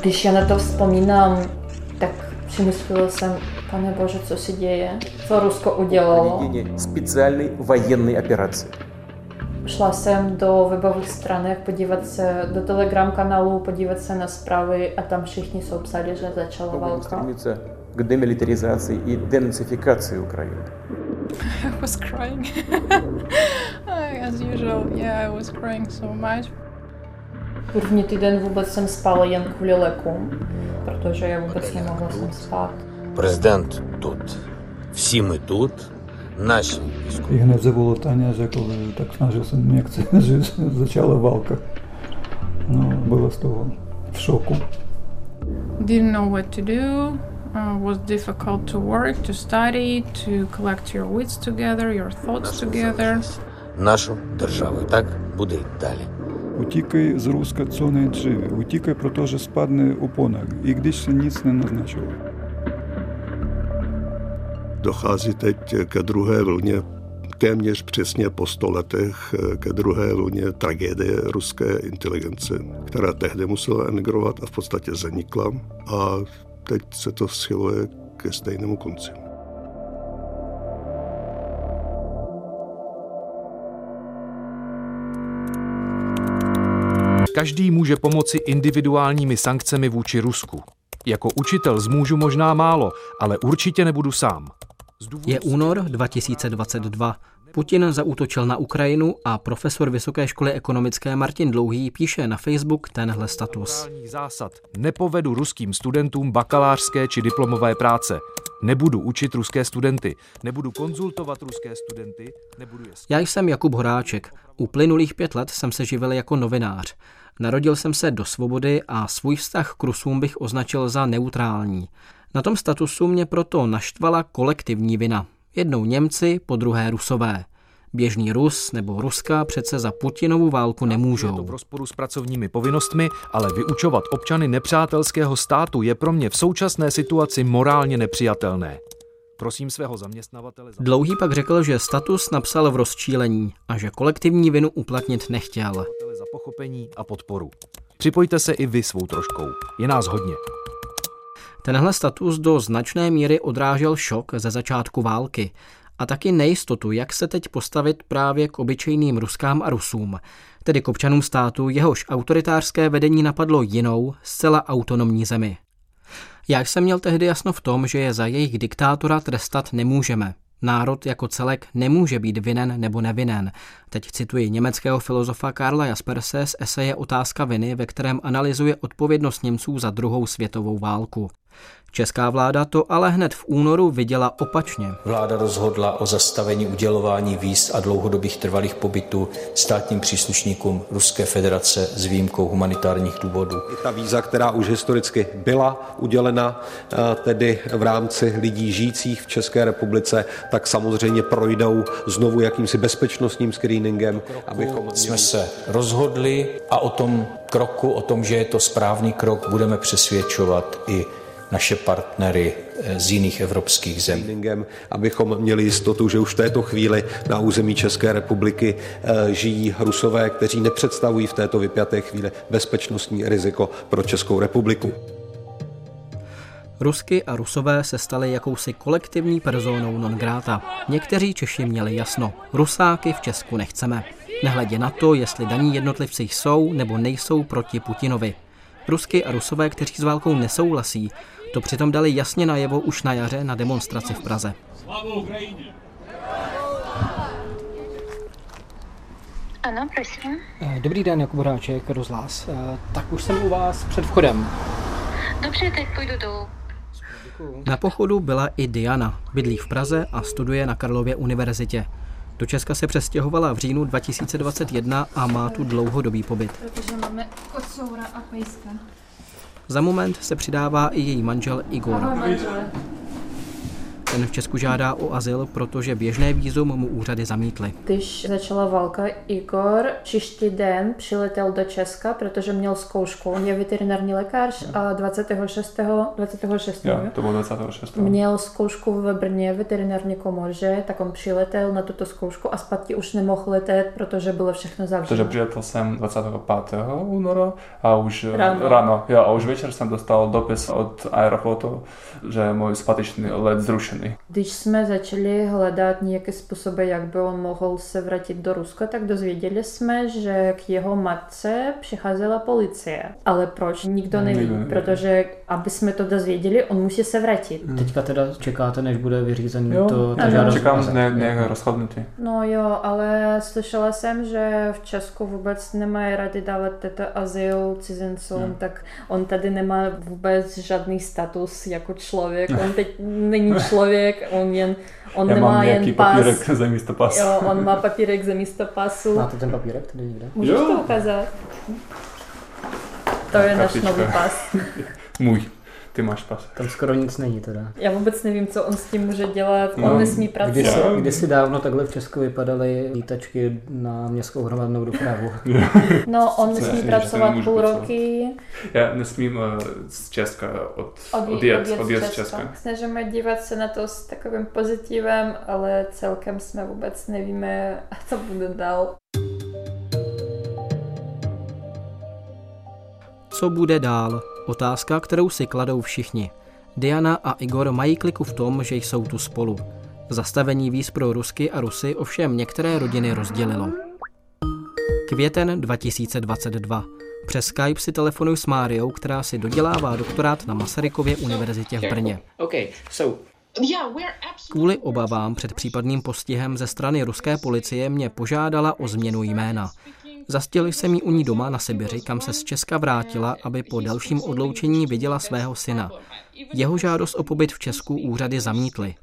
Když ja na to vzpomínám, tak přemýšlela jsem, pane Bože, co se děje, co Rusko udělalo. Проведение специальной военной операции. Шла сам до вебових странах подіватися до телеграм-каналу, подіватися на справи, а там вшихні сообщали, що зачала Будем валка. стремиться к демилитаризации и денацификации Украины. I was crying. As usual, yeah, I was crying so much. První týden vůbec jsem spala jen kvůli lékům, protože já vůbec nemohla jsem spát. Президент тут. Всі ми тут, наші військові. І hned заволо Таня, вже коли так снажився ін'єкція, почала валка. Ну, було з того в шоку. Didn't know what to do. Uh, was difficult to work, to study, to collect your wits together, your thoughts together. Нашу державу. Так буде й далі. Утікай з Руска, co nejdříve. Утікай, protože spadne opona, i když se nic nenaznačilo. Dochází teď ke druhé vlně, téměř přesně po sto letech, ke druhé vlně tragédie ruské inteligence, která tehdy musela emigrovat a v podstatě zanikla. A teď se to schyluje ke stejnému konci. Každý může pomoci individuálními sankcemi vůči Rusku. Jako učitel zmůžu možná málo, ale určitě nebudu sám. Je únor 2022. Putin zaútočil na Ukrajinu a profesor Vysoké školy ekonomické Martin Dlouhý píše na Facebook tenhle status. zásad nepovedu ruským studentům bakalářské či diplomové práce. Nebudu učit ruské studenty, nebudu konzultovat ruské studenty, nebudu je Já jsem Jakub Horáček. Uplynulých pět let jsem se živil jako novinář. Narodil jsem se do svobody a svůj vztah k Rusům bych označil za neutrální. Na tom statusu mě proto naštvala kolektivní vina. Jednou Němci, po druhé Rusové. Běžný Rus nebo Ruska přece za Putinovu válku Je to nemůžou. v rozporu s pracovními povinnostmi, ale vyučovat občany nepřátelského státu je pro mě v současné situaci morálně nepřijatelné. Prosím svého zaměstnavatele za Dlouhý pak řekl, že status napsal v rozčílení a že kolektivní vinu uplatnit nechtěl. Pochopení a podporu. Připojte se i vy svou troškou. Je nás hodně. Tenhle status do značné míry odrážel šok ze začátku války a taky nejistotu, jak se teď postavit právě k obyčejným Ruskám a Rusům, tedy k občanům státu, jehož autoritářské vedení napadlo jinou, zcela autonomní zemi. Já jsem měl tehdy jasno v tom, že je za jejich diktátora trestat nemůžeme. Národ jako celek nemůže být vinen nebo nevinen. Teď cituji německého filozofa Karla Jasperse z eseje Otázka viny, ve kterém analyzuje odpovědnost Němců za druhou světovou válku. Česká vláda to ale hned v únoru viděla opačně. Vláda rozhodla o zastavení udělování víz a dlouhodobých trvalých pobytů státním příslušníkům Ruské federace s výjimkou humanitárních důvodů. I ta víza, která už historicky byla udělena, eh, tedy v rámci lidí žijících v České republice, tak samozřejmě projdou znovu jakýmsi bezpečnostním screeningem, abychom Jsme se rozhodli a o tom kroku, o tom, že je to správný krok, budeme přesvědčovat i naše partnery eh, z jiných evropských zemí. abychom měli jistotu, že už v této chvíli na území České republiky eh, žijí Rusové, kteří nepředstavují v této vypjaté chvíli bezpečnostní riziko pro Českou republiku. Rusky a Rusové se stali jakousi kolektivní personou non grata. Někteří Češi měli jasno. Rusáky v Česku nechceme. Nehledě na to, jestli daní jednotlivci jsou nebo nejsou proti Putinovi. Rusky a Rusové, kteří s válkou nesouhlasí, to přitom dali jasně najevo už na jaře na demonstraci v Praze. Ano, prosím. Dobrý den, Jakub Horáček, rozhlas. Tak už jsem u vás před vchodem. Dobře, teď půjdu dolů. Na pochodu byla i Diana. Bydlí v Praze a studuje na Karlově univerzitě. Do Česka se přestěhovala v říjnu 2021 a má tu dlouhodobý pobyt. Protože máme kocoura a pejska. Za moment se přidává i její manžel Igor. Ahoj, manžele. Ten v Česku žádá o azyl, protože běžné vízum mu úřady zamítly. Když začala válka, Igor příští den přiletěl do Česka, protože měl zkoušku. On je veterinární lékař a 26. 26. Jo, to bylo 26. Měl zkoušku ve Brně veterinární komoře, tak on přiletěl na tuto zkoušku a zpátky už nemohl letět, protože bylo všechno zavřeno. Takže přiletěl jsem 25. února a už Ráno. ráno jo, a už večer jsem dostal dopis od Aeroflotu, že můj zpátečný let zrušený. Když jsme začali hledat nějaké způsoby, jak by on mohl se vrátit do Ruska, tak dozvěděli jsme, že k jeho matce přicházela policie. Ale proč? Nikdo neví, Nikdo neví. protože aby jsme to dozvěděli, on musí se vrátit. Teďka teda čekáte, než bude vyřízený Jo, to, ta žádost. čekám ne, nějaké rozhodnutí. No jo, ale slyšela jsem, že v Česku vůbec nemají rady dávat tento azyl cizincům, Hmm. tak on tady nemá vůbec žádný status jako člověk. On teď není člověk, on jen on Já nemá mám nějaký jen pas. papírek za místo pasu. Jo, on má papírek za místo pasu. Máte ten papírek tady někde? Můžeš Jo. to ukázat? To je náš nový pas. Můj. Ty máš pas. Tam skoro nic není teda. Já vůbec nevím, co on s tím může dělat. No, On nesmí pracovat. Kdysi, Jo. kdysi dávno takhle v Česku vypadaly lítačky na městskou hromadnou dopravu. No, on nesmí si pracovat půl pracovat. roky. Já nesmím uh, z Česka od, Odjí- odjet, odjet z Česka. Snažíme dívat se na to s takovým pozitivem, ale celkem jsme vůbec nevíme, co bude dál. Co bude dál? Otázka, kterou si kladou všichni. Diana a Igor mají kliku v tom, že jsou tu spolu. Zastavení víz pro Rusky a Rusy ovšem některé rodiny rozdělilo. Květen 2022. Přes Skype si telefonuji s Máriou, která si dodělává doktorát na Masarykově univerzitě v Brně. Kvůli obavám před případným postihem ze strany ruské policie mě požádala o změnu jména. Zastěl jsem ji u ní doma na Sibiři, kam se z Česka vrátila, aby po dalším odloučení viděla svého syna. Jeho žádost o pobyt v Česku úřady zamítly.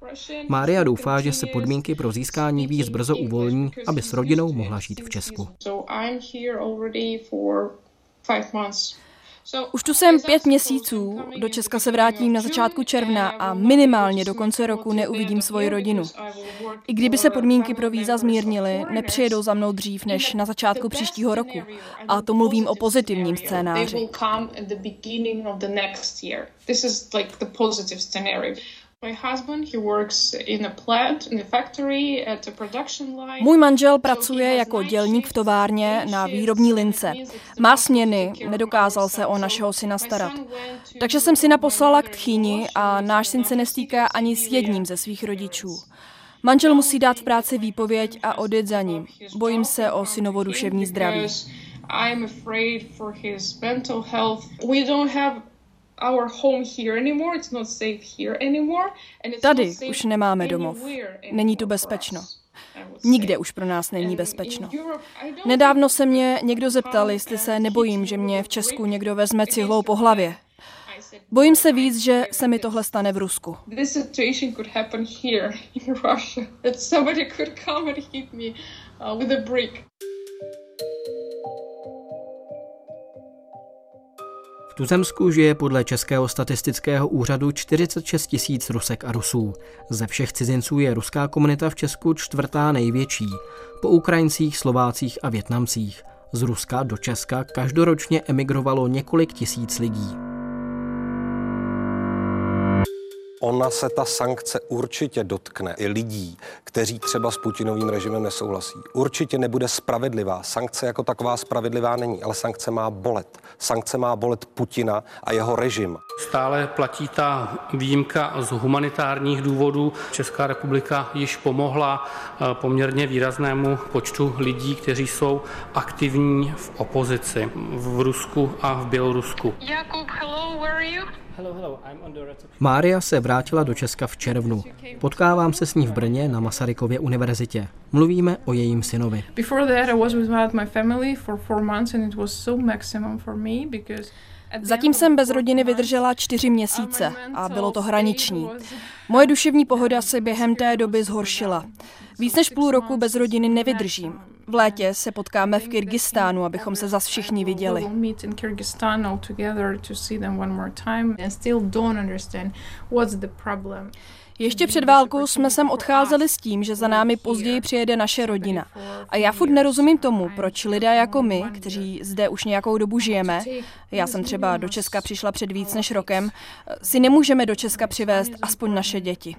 Mária doufá, že se podmínky pro získání víz brzo uvolní, aby s rodinou mohla žít v Česku. Už tu jsem pět měsíců, do Česka se vrátím na začátku června a minimálně do konce roku neuvidím svoji rodinu. I kdyby se podmínky pro víza zmírnily, nepřijedou za mnou dřív než na začátku příštího roku. A to mluvím o pozitivním scénáři. Můj manžel pracuje jako dělník v továrně na výrobní lince. Má směny, nedokázal se o našeho syna starat. Takže jsem syna poslala k tchýni a náš syn se nestýká ani s jedním ze svých rodičů. Manžel musí dát v práci výpověď a odjet za ním. Bojím se o synovo duševní zdraví. I'm afraid for his mental health. We don't have Tady už nemáme domov. Není tu bezpečno. Nikde už pro nás není bezpečno. Nedávno se mě někdo zeptal, jestli se nebojím, že mě v Česku někdo vezme cihlou po hlavě. Bojím se víc, že se mi tohle stane v Rusku. V Tuzemsku žije podle Českého statistického úřadu 46 tisíc Rusek a Rusů. Ze všech cizinců je ruská komunita v Česku čtvrtá největší, po Ukrajincích, Slovácích a Větnamcích. Z Ruska do Česka každoročně emigrovalo několik tisíc lidí. Ona se ta sankce určitě dotkne i lidí, kteří třeba s Putinovým režimem nesouhlasí. Určitě nebude spravedlivá. Sankce jako taková spravedlivá není, ale sankce má bolet. Sankce má bolet Putina a jeho režim. Stále platí ta výjimka z humanitárních důvodů. Česká republika již pomohla eh, poměrně výraznému počtu lidí, kteří jsou aktivní v opozici v Rusku a v Bělorusku. Jakub, hello, where are you? Mária se vrátila do Česka v červnu. Potkávám se s ní v Brně na Masarykově univerzitě. Mluvíme o jejím synovi. Zatím jsem bez rodiny vydržela čtyři měsíce a bylo to hraniční. Moje duševní pohoda se během té doby zhoršila. Víc než půl roku bez rodiny nevydržím. V létě se potkáme v Kyrgyzstánu, abychom se zas všichni viděli. Ještě před válkou jsme sem odcházeli s tím, že za námi později přijede naše rodina. A já furt nerozumím tomu, proč lidé jako my, kteří zde už nějakou dobu žijeme, já jsem třeba do Česka přišla před víc než rokem, si nemůžeme do Česka přivést aspoň naše děti.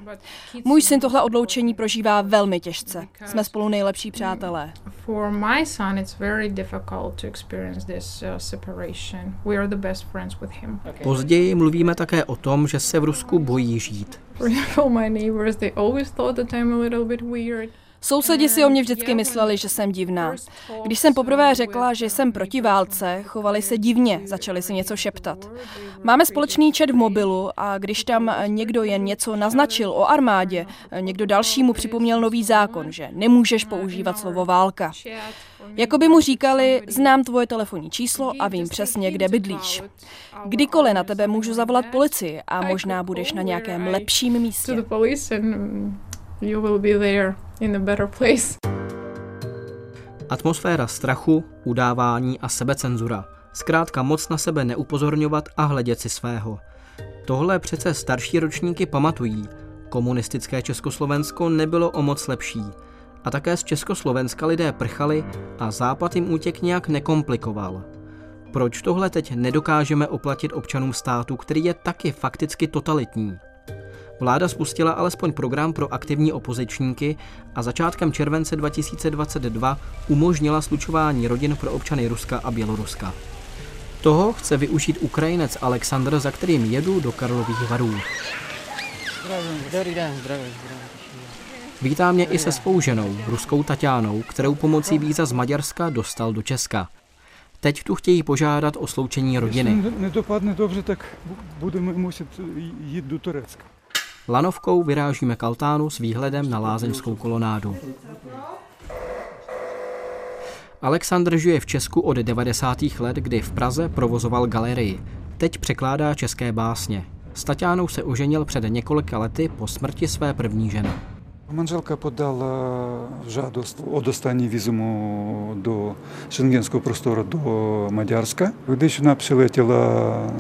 Můj syn tohle odloučení prožívá velmi těžce. Jsme spolu nejlepší přátelé. For my son, it's very difficult to experience this uh, separation. We are the best friends with him. Později mluvíme také o tom, že se v Rusku bojí žít. For example, my neighbors, they always thought that I'm a little bit weird. Sousedi si o mě vždycky mysleli, že jsem divná. Když jsem poprvé řekla, že jsem proti válce, chovali se divně, začali si něco šeptat. Máme společný chat v mobilu a když tam někdo jen něco naznačil o armádě, někdo další mu připomněl nový zákon, že nemůžeš používat slovo válka. Jakoby mu říkali, znám tvoje telefonní číslo a vím přesně, kde bydlíš. Kdykoliv na tebe můžu zavolat policii a možná budeš na nějakém lepším místě. You will be there in a better place. Atmosféra strachu, udávání a sebecenzura. Zkrátka moc na sebe neupozorňovat a hledět si svého. Tohle přece starší ročníky pamatují. Komunistické Československo nebylo o moc lepší. A také z Československa lidé prchali a západ jim útěk nějak nekomplikoval. Proč tohle teď nedokážeme oplatit občanům státu, který je taky fakticky totalitní? Vláda spustila alespoň program pro aktivní opozičníky a začátkem července 2022 umožnila slučování rodin pro občany Ruska a Běloruska. Toho chce využít Ukrajinec Aleksandr, za kterým jedu do Karlových varů. Vítá mě i se svou ženou, ruskou Tatiánou, kterou pomocí víza z Maďarska dostal do Česka. Teď tu chtějí požádat o sloučení rodiny. Když nedopadne dobře, tak budeme muset jít do Turecka. Lanovkou vyrážíme k altánu s výhledem na lázeňskou kolonádu. Alexandr žije v Česku od 90. let, kdy v Praze provozoval galerii. Teď překládá české básně. S Tatianou se oženil před několika lety po smrti své první ženy. Manželka podala žádost o dostání vizumu do šengenského prostoru do Maďarska. Když ona přiletěla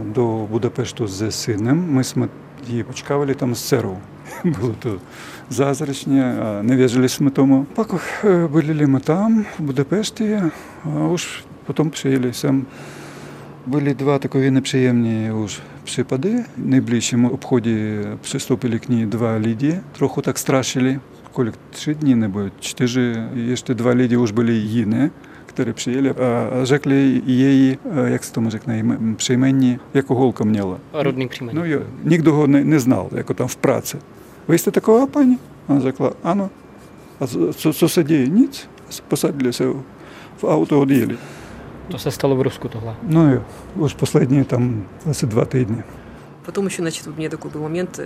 do Budapeštu se synem, my jsme ji počkávali tam s dcerou. Bylo to zázračně, nevěřili jsme tomu. Pak byli мы tam, v Budapešti, a už potom přijeli sem. Byly dva takové nepříjemné už případy. V nejbližším obchodě přistoupili k ní dva lidi, trochu tak strašili. Kolik, tři dny nebo čtyři, ještě dva lidi už byli jiné které přijeli a řekli její, jak se tomu řekne, příjmení, jako holka měla. Rodný příjmení. No jo, nikdo ho ne, neznal, jako tam v práci. Vy jste taková paní? Ona řekla, ano. A co, co se děje? Nic. Posadili se v auto, odjeli. To se stalo v Rusku tohle? No jo, už poslední tam asi dva týdny. Potom ještě, значит, у меня такой был момент.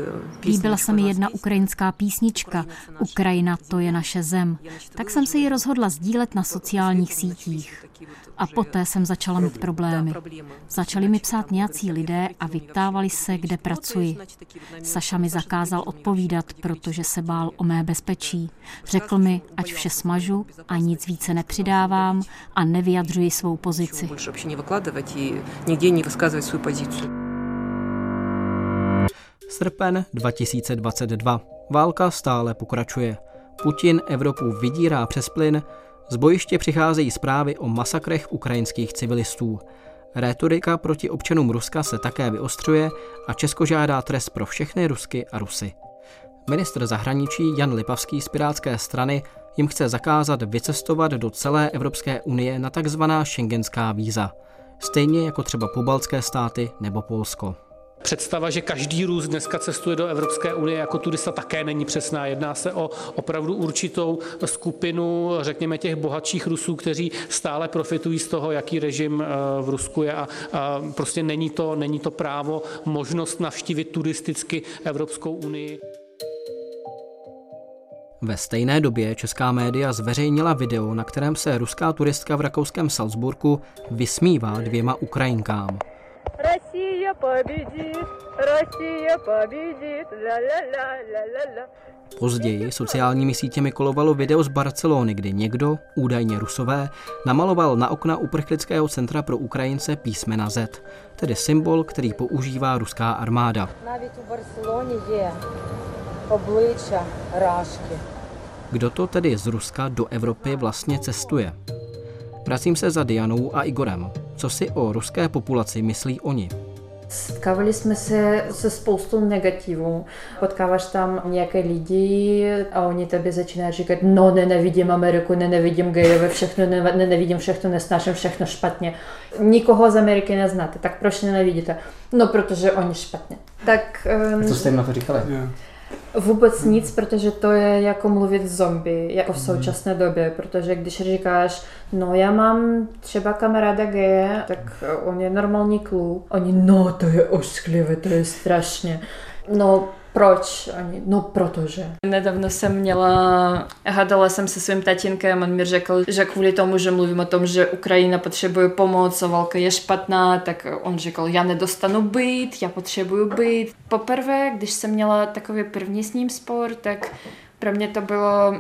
Líbila se mi jedna ukrajinská písnička Ukrajina, to je naše zem. Tak jsem se ji rozhodla sdílet na sociálních sítích. A poté jsem začala mít problémy. Začali mi psát nějací lidé a vyptávali se, kde pracuji. Saša mi zakázal odpovídat, protože se bál o mé bezpečí. Řekl mi, ať vše smažu a nic více nepřidávám a nevyjadřuji svou pozici. Nigде не высказывать свою позицию. Srpen 2022. Válka stále pokračuje. Putin Evropu vydírá přes plyn, z bojiště přicházejí zprávy o masakrech ukrajinských civilistů. Rétorika proti občanům Ruska se také vyostřuje a Česko žádá trest pro všechny Rusky a Rusy. Ministr zahraničí Jan Lipavský z Pirátské strany jim chce zakázat vycestovat do celé Evropské unie na takzvaná šengenská víza, stejně jako třeba pobaltské státy nebo Polsko. Představa, že každý Rus dneska cestuje do Evropské unie jako turista, také není přesná. Jedná se o opravdu určitou skupinu, řekněme, těch bohatších Rusů, kteří stále profitují z toho, jaký režim v Rusku je a, a prostě není to, není to právo, možnost navštívit turisticky Evropskou unii. Ve stejné době česká média zveřejnila video, na kterém se ruská turistka v rakouském Salzburgu vysmívá dvěma Ukrajinkám. Россия победит, Россия победит, la la la la la la. Později sociálními sítěmi kolovalo video z Barcelony, kdy někdo, údajně rusové, namaloval na okna uprchlického centra pro Ukrajince písmena Z, tedy symbol, který používá ruská armáda. Навіть у Барселоні є обличчя рашки. Kdo to tedy z Ruska do Evropy vlastně cestuje? Vracím se za Dianou a Igorem. Co si o ruské populaci myslí oni? Setkávali jsme se se spoustou negativů. Potkáváš tam nějaké lidi a oni tebe začínají říkat, no nenevidím Ameriku, nenevidím gejové, všechno ne, nenevidím, všechno nesnáším, všechno špatně. Nikoho z Ameriky neznáte, tak proč nenavidíte? No, protože oni špatně. Tak, um, Co jste jim na to říkali? Yeah. Vůbec nic, protože to je jako mluvit zombie, jako v současné době, protože když říkáš, no já mám třeba kamaráda geje, tak on je normální kluk. Oni, no to je ošklivé, to je strašně. No proč? Ani, no protože. Nedávno jsem měla, hádala jsem se svým tatínkem, on mi řekl, že kvůli tomu, že mluvím o tom, že Ukrajina potřebuje pomoc a válka je špatná, tak on řekl, já nedostanu byt, já potřebuju byt. Poprvé, když jsem měla takový první s ním spor, tak pro mě to bylo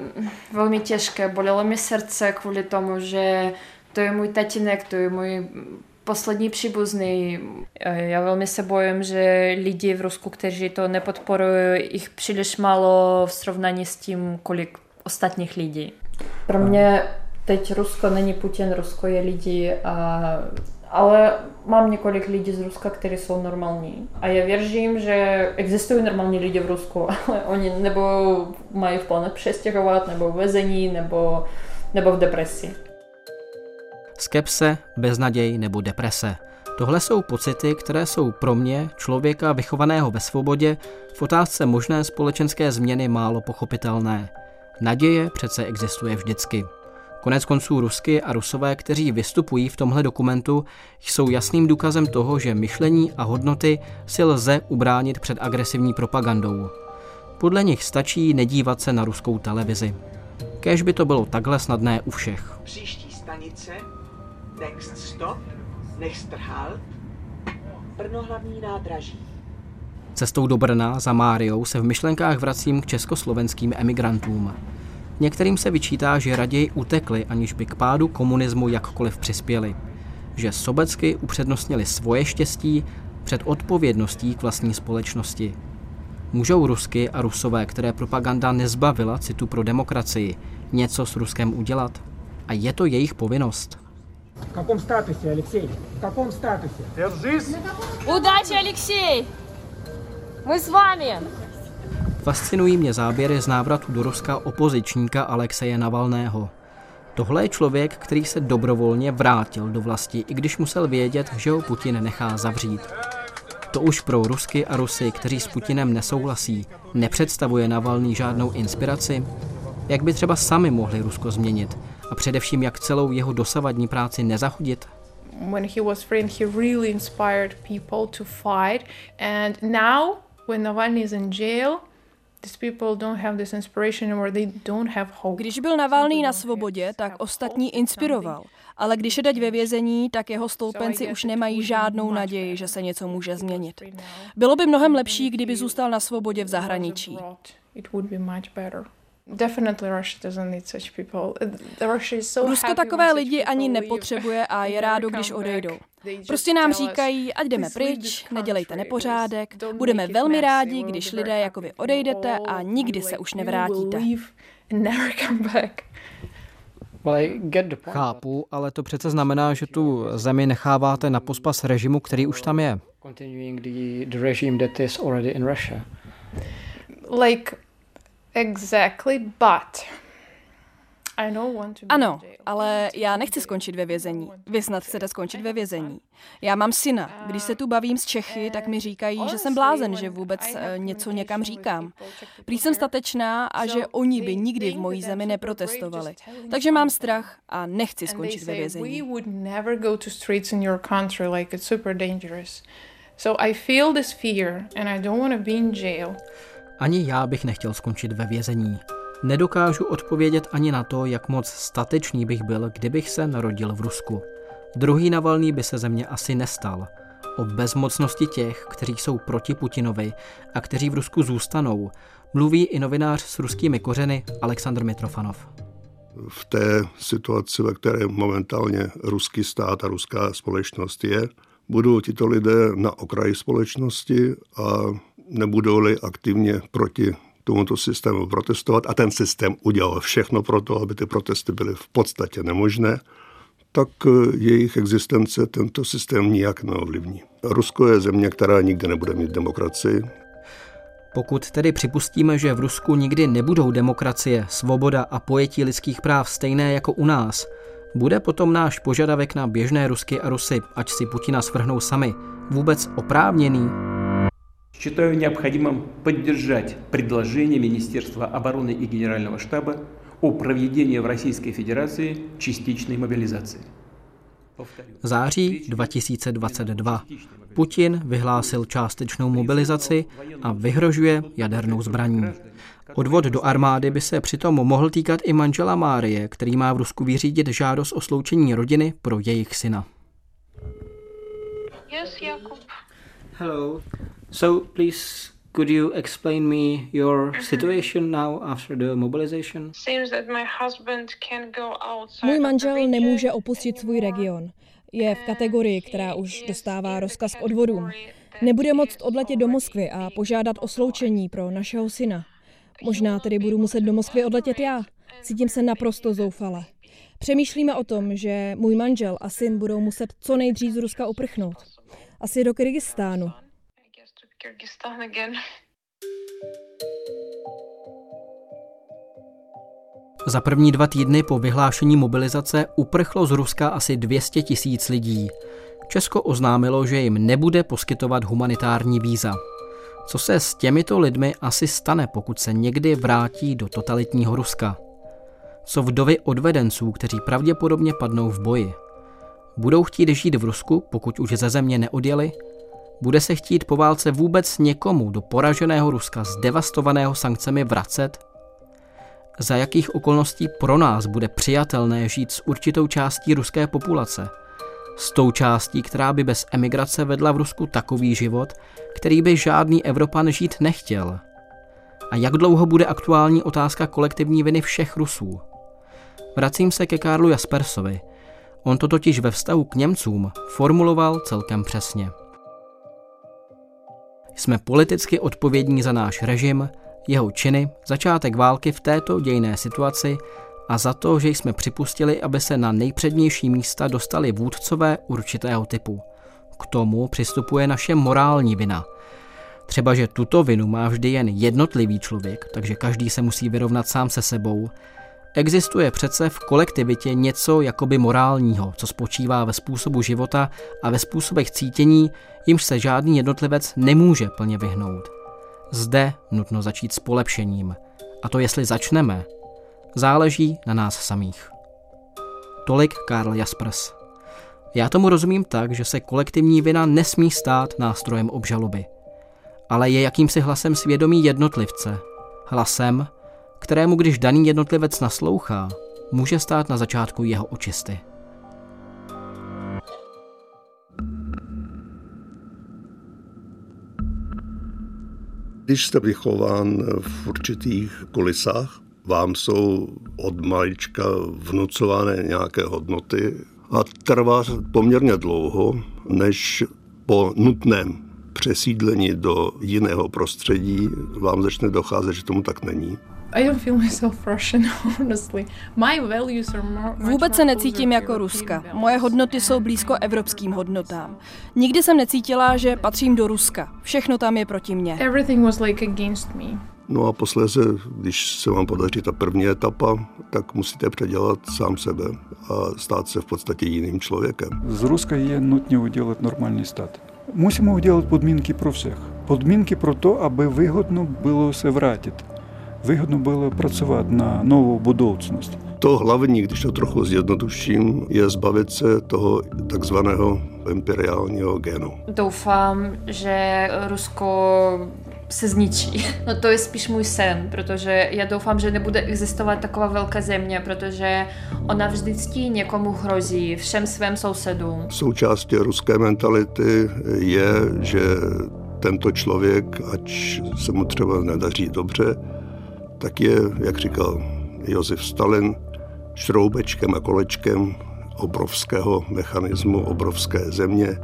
velmi těžké, bolelo mi srdce kvůli tomu, že to je můj tatínek, to je můj poslední příbuzný. Já velmi se bojím, že lidi v Rusku, kteří to nepodporují, jich příliš málo v srovnání s tím, kolik ostatních lidí. Pro mě teď Rusko není Putin, Rusko je lidi, a, ale mám několik lidí z Ruska, kteří jsou normální. A já věřím, že existují normální lidi v Rusku, ale oni nebo mají v plánech přestěhovat, nebo vezení, nebo, nebo v depresi. Skepse, beznaděj nebo deprese. Tohle jsou pocity, které jsou pro mě, člověka vychovaného ve svobodě, v otázce možné společenské změny málo pochopitelné. Naděje přece existuje vždycky. Konec konců Rusky a Rusové, kteří vystupují v tomhle dokumentu, jsou jasným důkazem toho, že myšlení a hodnoty si lze ubránit před agresivní propagandou. Podle nich stačí nedívat se na ruskou televizi. Kéž by to bylo takhle snadné u všech. Příští stanice Text stop, next halt, Brno hlavní nádraží. Cestou do Brna za Máriou se v myšlenkách vracím k československým emigrantům. Některým se vyčítá, že raději utekli, aniž by k pádu komunismu jakkoliv přispěli. Že sobecky upřednostnili svoje štěstí před odpovědností k vlastní společnosti. Můžou Rusky a Rusové, které propaganda nezbavila citu pro demokracii, něco s Ruskem udělat? A je to jejich povinnost. В каком статусе, Алексей? В каком статусе? Держись! Удачи, Алексей! Мы с вами! Fascinují mě záběry z návratu do Ruska opozičníka Alexeje Navalného. Tohle je člověk, který se dobrovolně vrátil do vlasti, i když musel vědět, že ho Putin nechá zavřít. To už pro Rusky a Rusy, kteří s Putinem nesouhlasí, nepředstavuje Navalný žádnou inspiraci? Jak by třeba sami mohli Rusko změnit, A především jak celou jeho dosavadní práci nezahodit? When he was free, he really inspired people to fight. And now, when Navalny is in jail, když byl Navalný na svobodě, tak ostatní inspiroval. Ale když je dať ve vězení, tak jeho stoupenci už nemají žádnou naději, že se něco může změnit. Bylo by mnohem lepší, kdyby zůstal na svobodě v zahraničí. Rusko takové lidi ani nepotřebuje a je rádo, když odejdou. Prostě nám říkají, ať jdeme pryč, nedělejte nepořádek, budeme velmi rádi, když lidé jako vy odejdete a nikdy se už nevrátíte. Chápu, ale to přece znamená, že tu zemi necháváte na pospas režimu, který už tam je. Like Exactly, but ano, ale já nechci skončit ve vězení. Vy snad chcete skončit ve vězení. Já mám syna. Když se tu bavím s Čechy, tak mi říkají, že jsem blázen, že vůbec eh, něco někam říkám. Prý jsem statečná a že oni by nikdy v mojí zemi neprotestovali. Takže mám strach a nechci skončit ve vězení. So I feel this fear and I don't want to be in jail. Ani já bych nechtěl skončit ve vězení. Nedokážu odpovědět ani na to, jak moc statečný bych byl, kdybych se narodil v Rusku. Druhý Navalný by se ze mě asi nestal. O bezmocnosti těch, kteří jsou proti Putinovi a kteří v Rusku zůstanou, mluví i novinář s ruskými kořeny Aleksandr Mitrofanov. V té situaci, ve které momentálně ruský stát a ruská společnost je, budou tito lidé na okraji společnosti a nebudou-li aktivně proti tomuto systému protestovat a ten systém udělal všechno pro to, aby ty protesty byly v podstatě nemožné, tak eh, jejich existence tento systém nijak neovlivní. Rusko je země, která nikdy nebude mít demokracii. Pokud tedy připustíme, že v Rusku nikdy nebudou demokracie, svoboda a pojetí lidských práv stejné jako u nás, bude potom náš požadavek na běžné Rusky a Rusy, ať si Putina svrhnou sami, vůbec oprávněný? Считаю необходимым поддержать предложение Министерства обороны и Генерального штаба о проведении в Российской Федерации частичной мобилизации. Září 2022. Putin vyhlásil částečnou mobilizaci a vyhrožuje jadernou zbraní. Odvod do armády by se přitom mohl týkat i manžela Márie, který má v Rusku vyřídit žádost o sloučení rodiny pro jejich syna. Yes, Jakub. Hello. So please could you explain me your situation now after the mobilization? Seems that my husband can go outside. Můj manžel nemůže opustit svůj region. Je v kategorii, která už dostává rozkaz k odvodům. Nebude moct odletět do Moskvy a požádat o sloučení pro našeho syna. Možná tedy budu muset do Moskvy odletět já. Cítím se naprosto zoufale. Přemýšlíme o tom, že můj manžel a syn budou muset co nejdřív z Ruska uprchnout. Asi do Kyrgyzstánu. Za první dva týdny po vyhlášení mobilizace uprchlo z Ruska asi 200 tisíc lidí. Česko oznámilo, že jim nebude poskytovat humanitární víza. Co se s těmito lidmi asi stane, pokud se někdy vrátí do totalitního Ruska? Co vdovy odvedenců, kteří pravděpodobně padnou v boji? Budou chtít žít v Rusku, pokud už ze země neodjeli? Bude se chtít po válce vůbec někomu do poraženého Ruska zdevastovaného sankcemi vracet? Za jakých okolností pro nás bude přijatelné žít s určitou částí ruské populace? S tou částí, která by bez emigrace vedla v Rusku takový život, který by žádný Evropan žít nechtěl? A jak dlouho bude aktuální otázka kolektivní viny všech Rusů? Vracím se ke Karlu Jaspersovi. On to totiž ve vztahu k Němcům formuloval celkem přesně. Jsme politicky odpovědní za náš režim, jeho činy, začátek války v této dějné situaci a za to, že jsme připustili, aby se na nejpřednější místa dostali vůdcové určitého typu. K tomu přistupuje naše morální vina. Třeba, že tuto vinu má vždy jen jednotlivý člověk, takže každý se musí vyrovnat sám se sebou, Existuje přece v kolektivitě něco jakoby morálního, co spočívá ve způsobu života a ve způsobech cítění, jimž se žádný jednotlivec nemůže plně vyhnout. Zde nutno začít s polepšením. A to jestli začneme, záleží na nás samých. Tolik Karl Jaspers. Já tomu rozumím tak, že se kolektivní vina nesmí stát nástrojem obžaloby, ale je jakýmsi hlasem svědomí jednotlivce, hlasem, kterému když daný jednotlivec naslouchá, může stát na začátku jeho očisty. Když jste vychován v určitých kulisách, vám jsou od malička vnucovány nějaké hodnoty a trvá poměrně dlouho, než po nutném přesídlení do jiného prostředí vám začne docházet, že tomu tak není. Vůbec se necítím jako Ruska. Moje hodnoty jsou blízko evropským hodnotám. Nikdy jsem necítila, že patřím do Ruska. Všechno tam je proti mně. No a posléze, když se vám podaří ta první etapa, tak musíte předělat sám sebe a stát se v podstatě jiným člověkem. Z Ruska je nutně udělat normální stát. Musíme udělat podmínky pro všech. Podmínky pro to, aby vyhodno було se vrátit вигідно було працювати на нову budoucnost. To hlavní, když to trochu zjednoduším, je zbavit se toho takzvaného imperiálního genu. Doufám, že Rusko se zničí. No to je spíš můj sen, protože já doufám, že nebude existovat taková velká země, protože ona vždycky někomu hrozí, všem svým sousedům. Součástí ruské mentality je, že tento člověk, ať se mu třeba nedaří dobře, tak je, jak říkal Josef Stalin, šroubečkem a kolečkem obrovského mechanismu, obrovské země,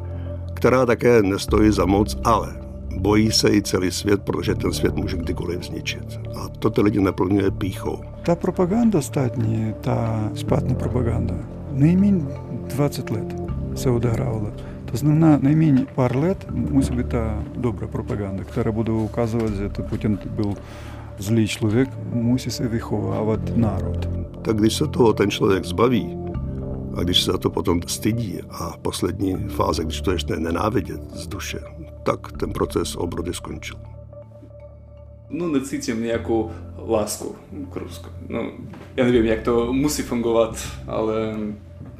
která také nestojí za moc, ale Bojí se i celý svět, protože ten svět může kdykoliv zničit. A to ty lidi naplňuje píchou. Ta propaganda státní, ta špatná propaganda, nejméně 20 let se odehrávala. To znamená, nejméně pár let musí být ta dobrá propaganda, která bude ukazovat, že to Putin byl zlý člověk, musí se vychovávat národ. Tak když se toho ten člověk zbaví, a když se za to potom stydí a poslední fáze, když to ještě nenávidět z duše, tak ten proces obrody skončil. No necítím nějakou lásku k Rusku. No, já nevím, jak to musí fungovat, ale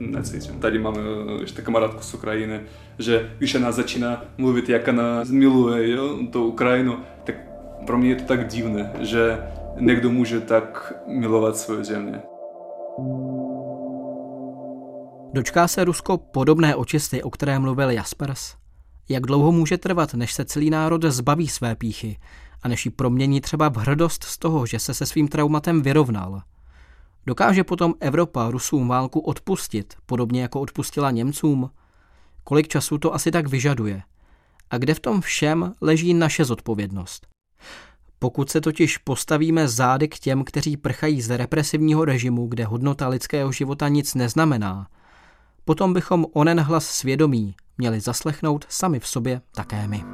necítím. Tady máme ještě kamarádku z Ukrajiny, že když ona začíná mluvit, jak ona miluje jo, tu Ukrajinu, tak pro mě je to tak divné, že někdo může tak milovat svou země. Dočká se Rusko podobné očisty, o které mluvil Jaspers? Jak dlouho může trvat, než se celý národ zbaví své píchy a než ji promění třeba v hrdost z toho, že se se svým traumatem vyrovnal? Dokáže potom Evropa Rusům válku odpustit, podobně jako odpustila Němcům? Kolik času to asi tak vyžaduje? A kde v tom všem leží naše zodpovědnost? Pokud se totiž postavíme zády k těm, kteří prchají z represivního režimu, kde hodnota lidského života nic neznamená, potom bychom onen hlas svědomí měli zaslechnout sami v sobě také my.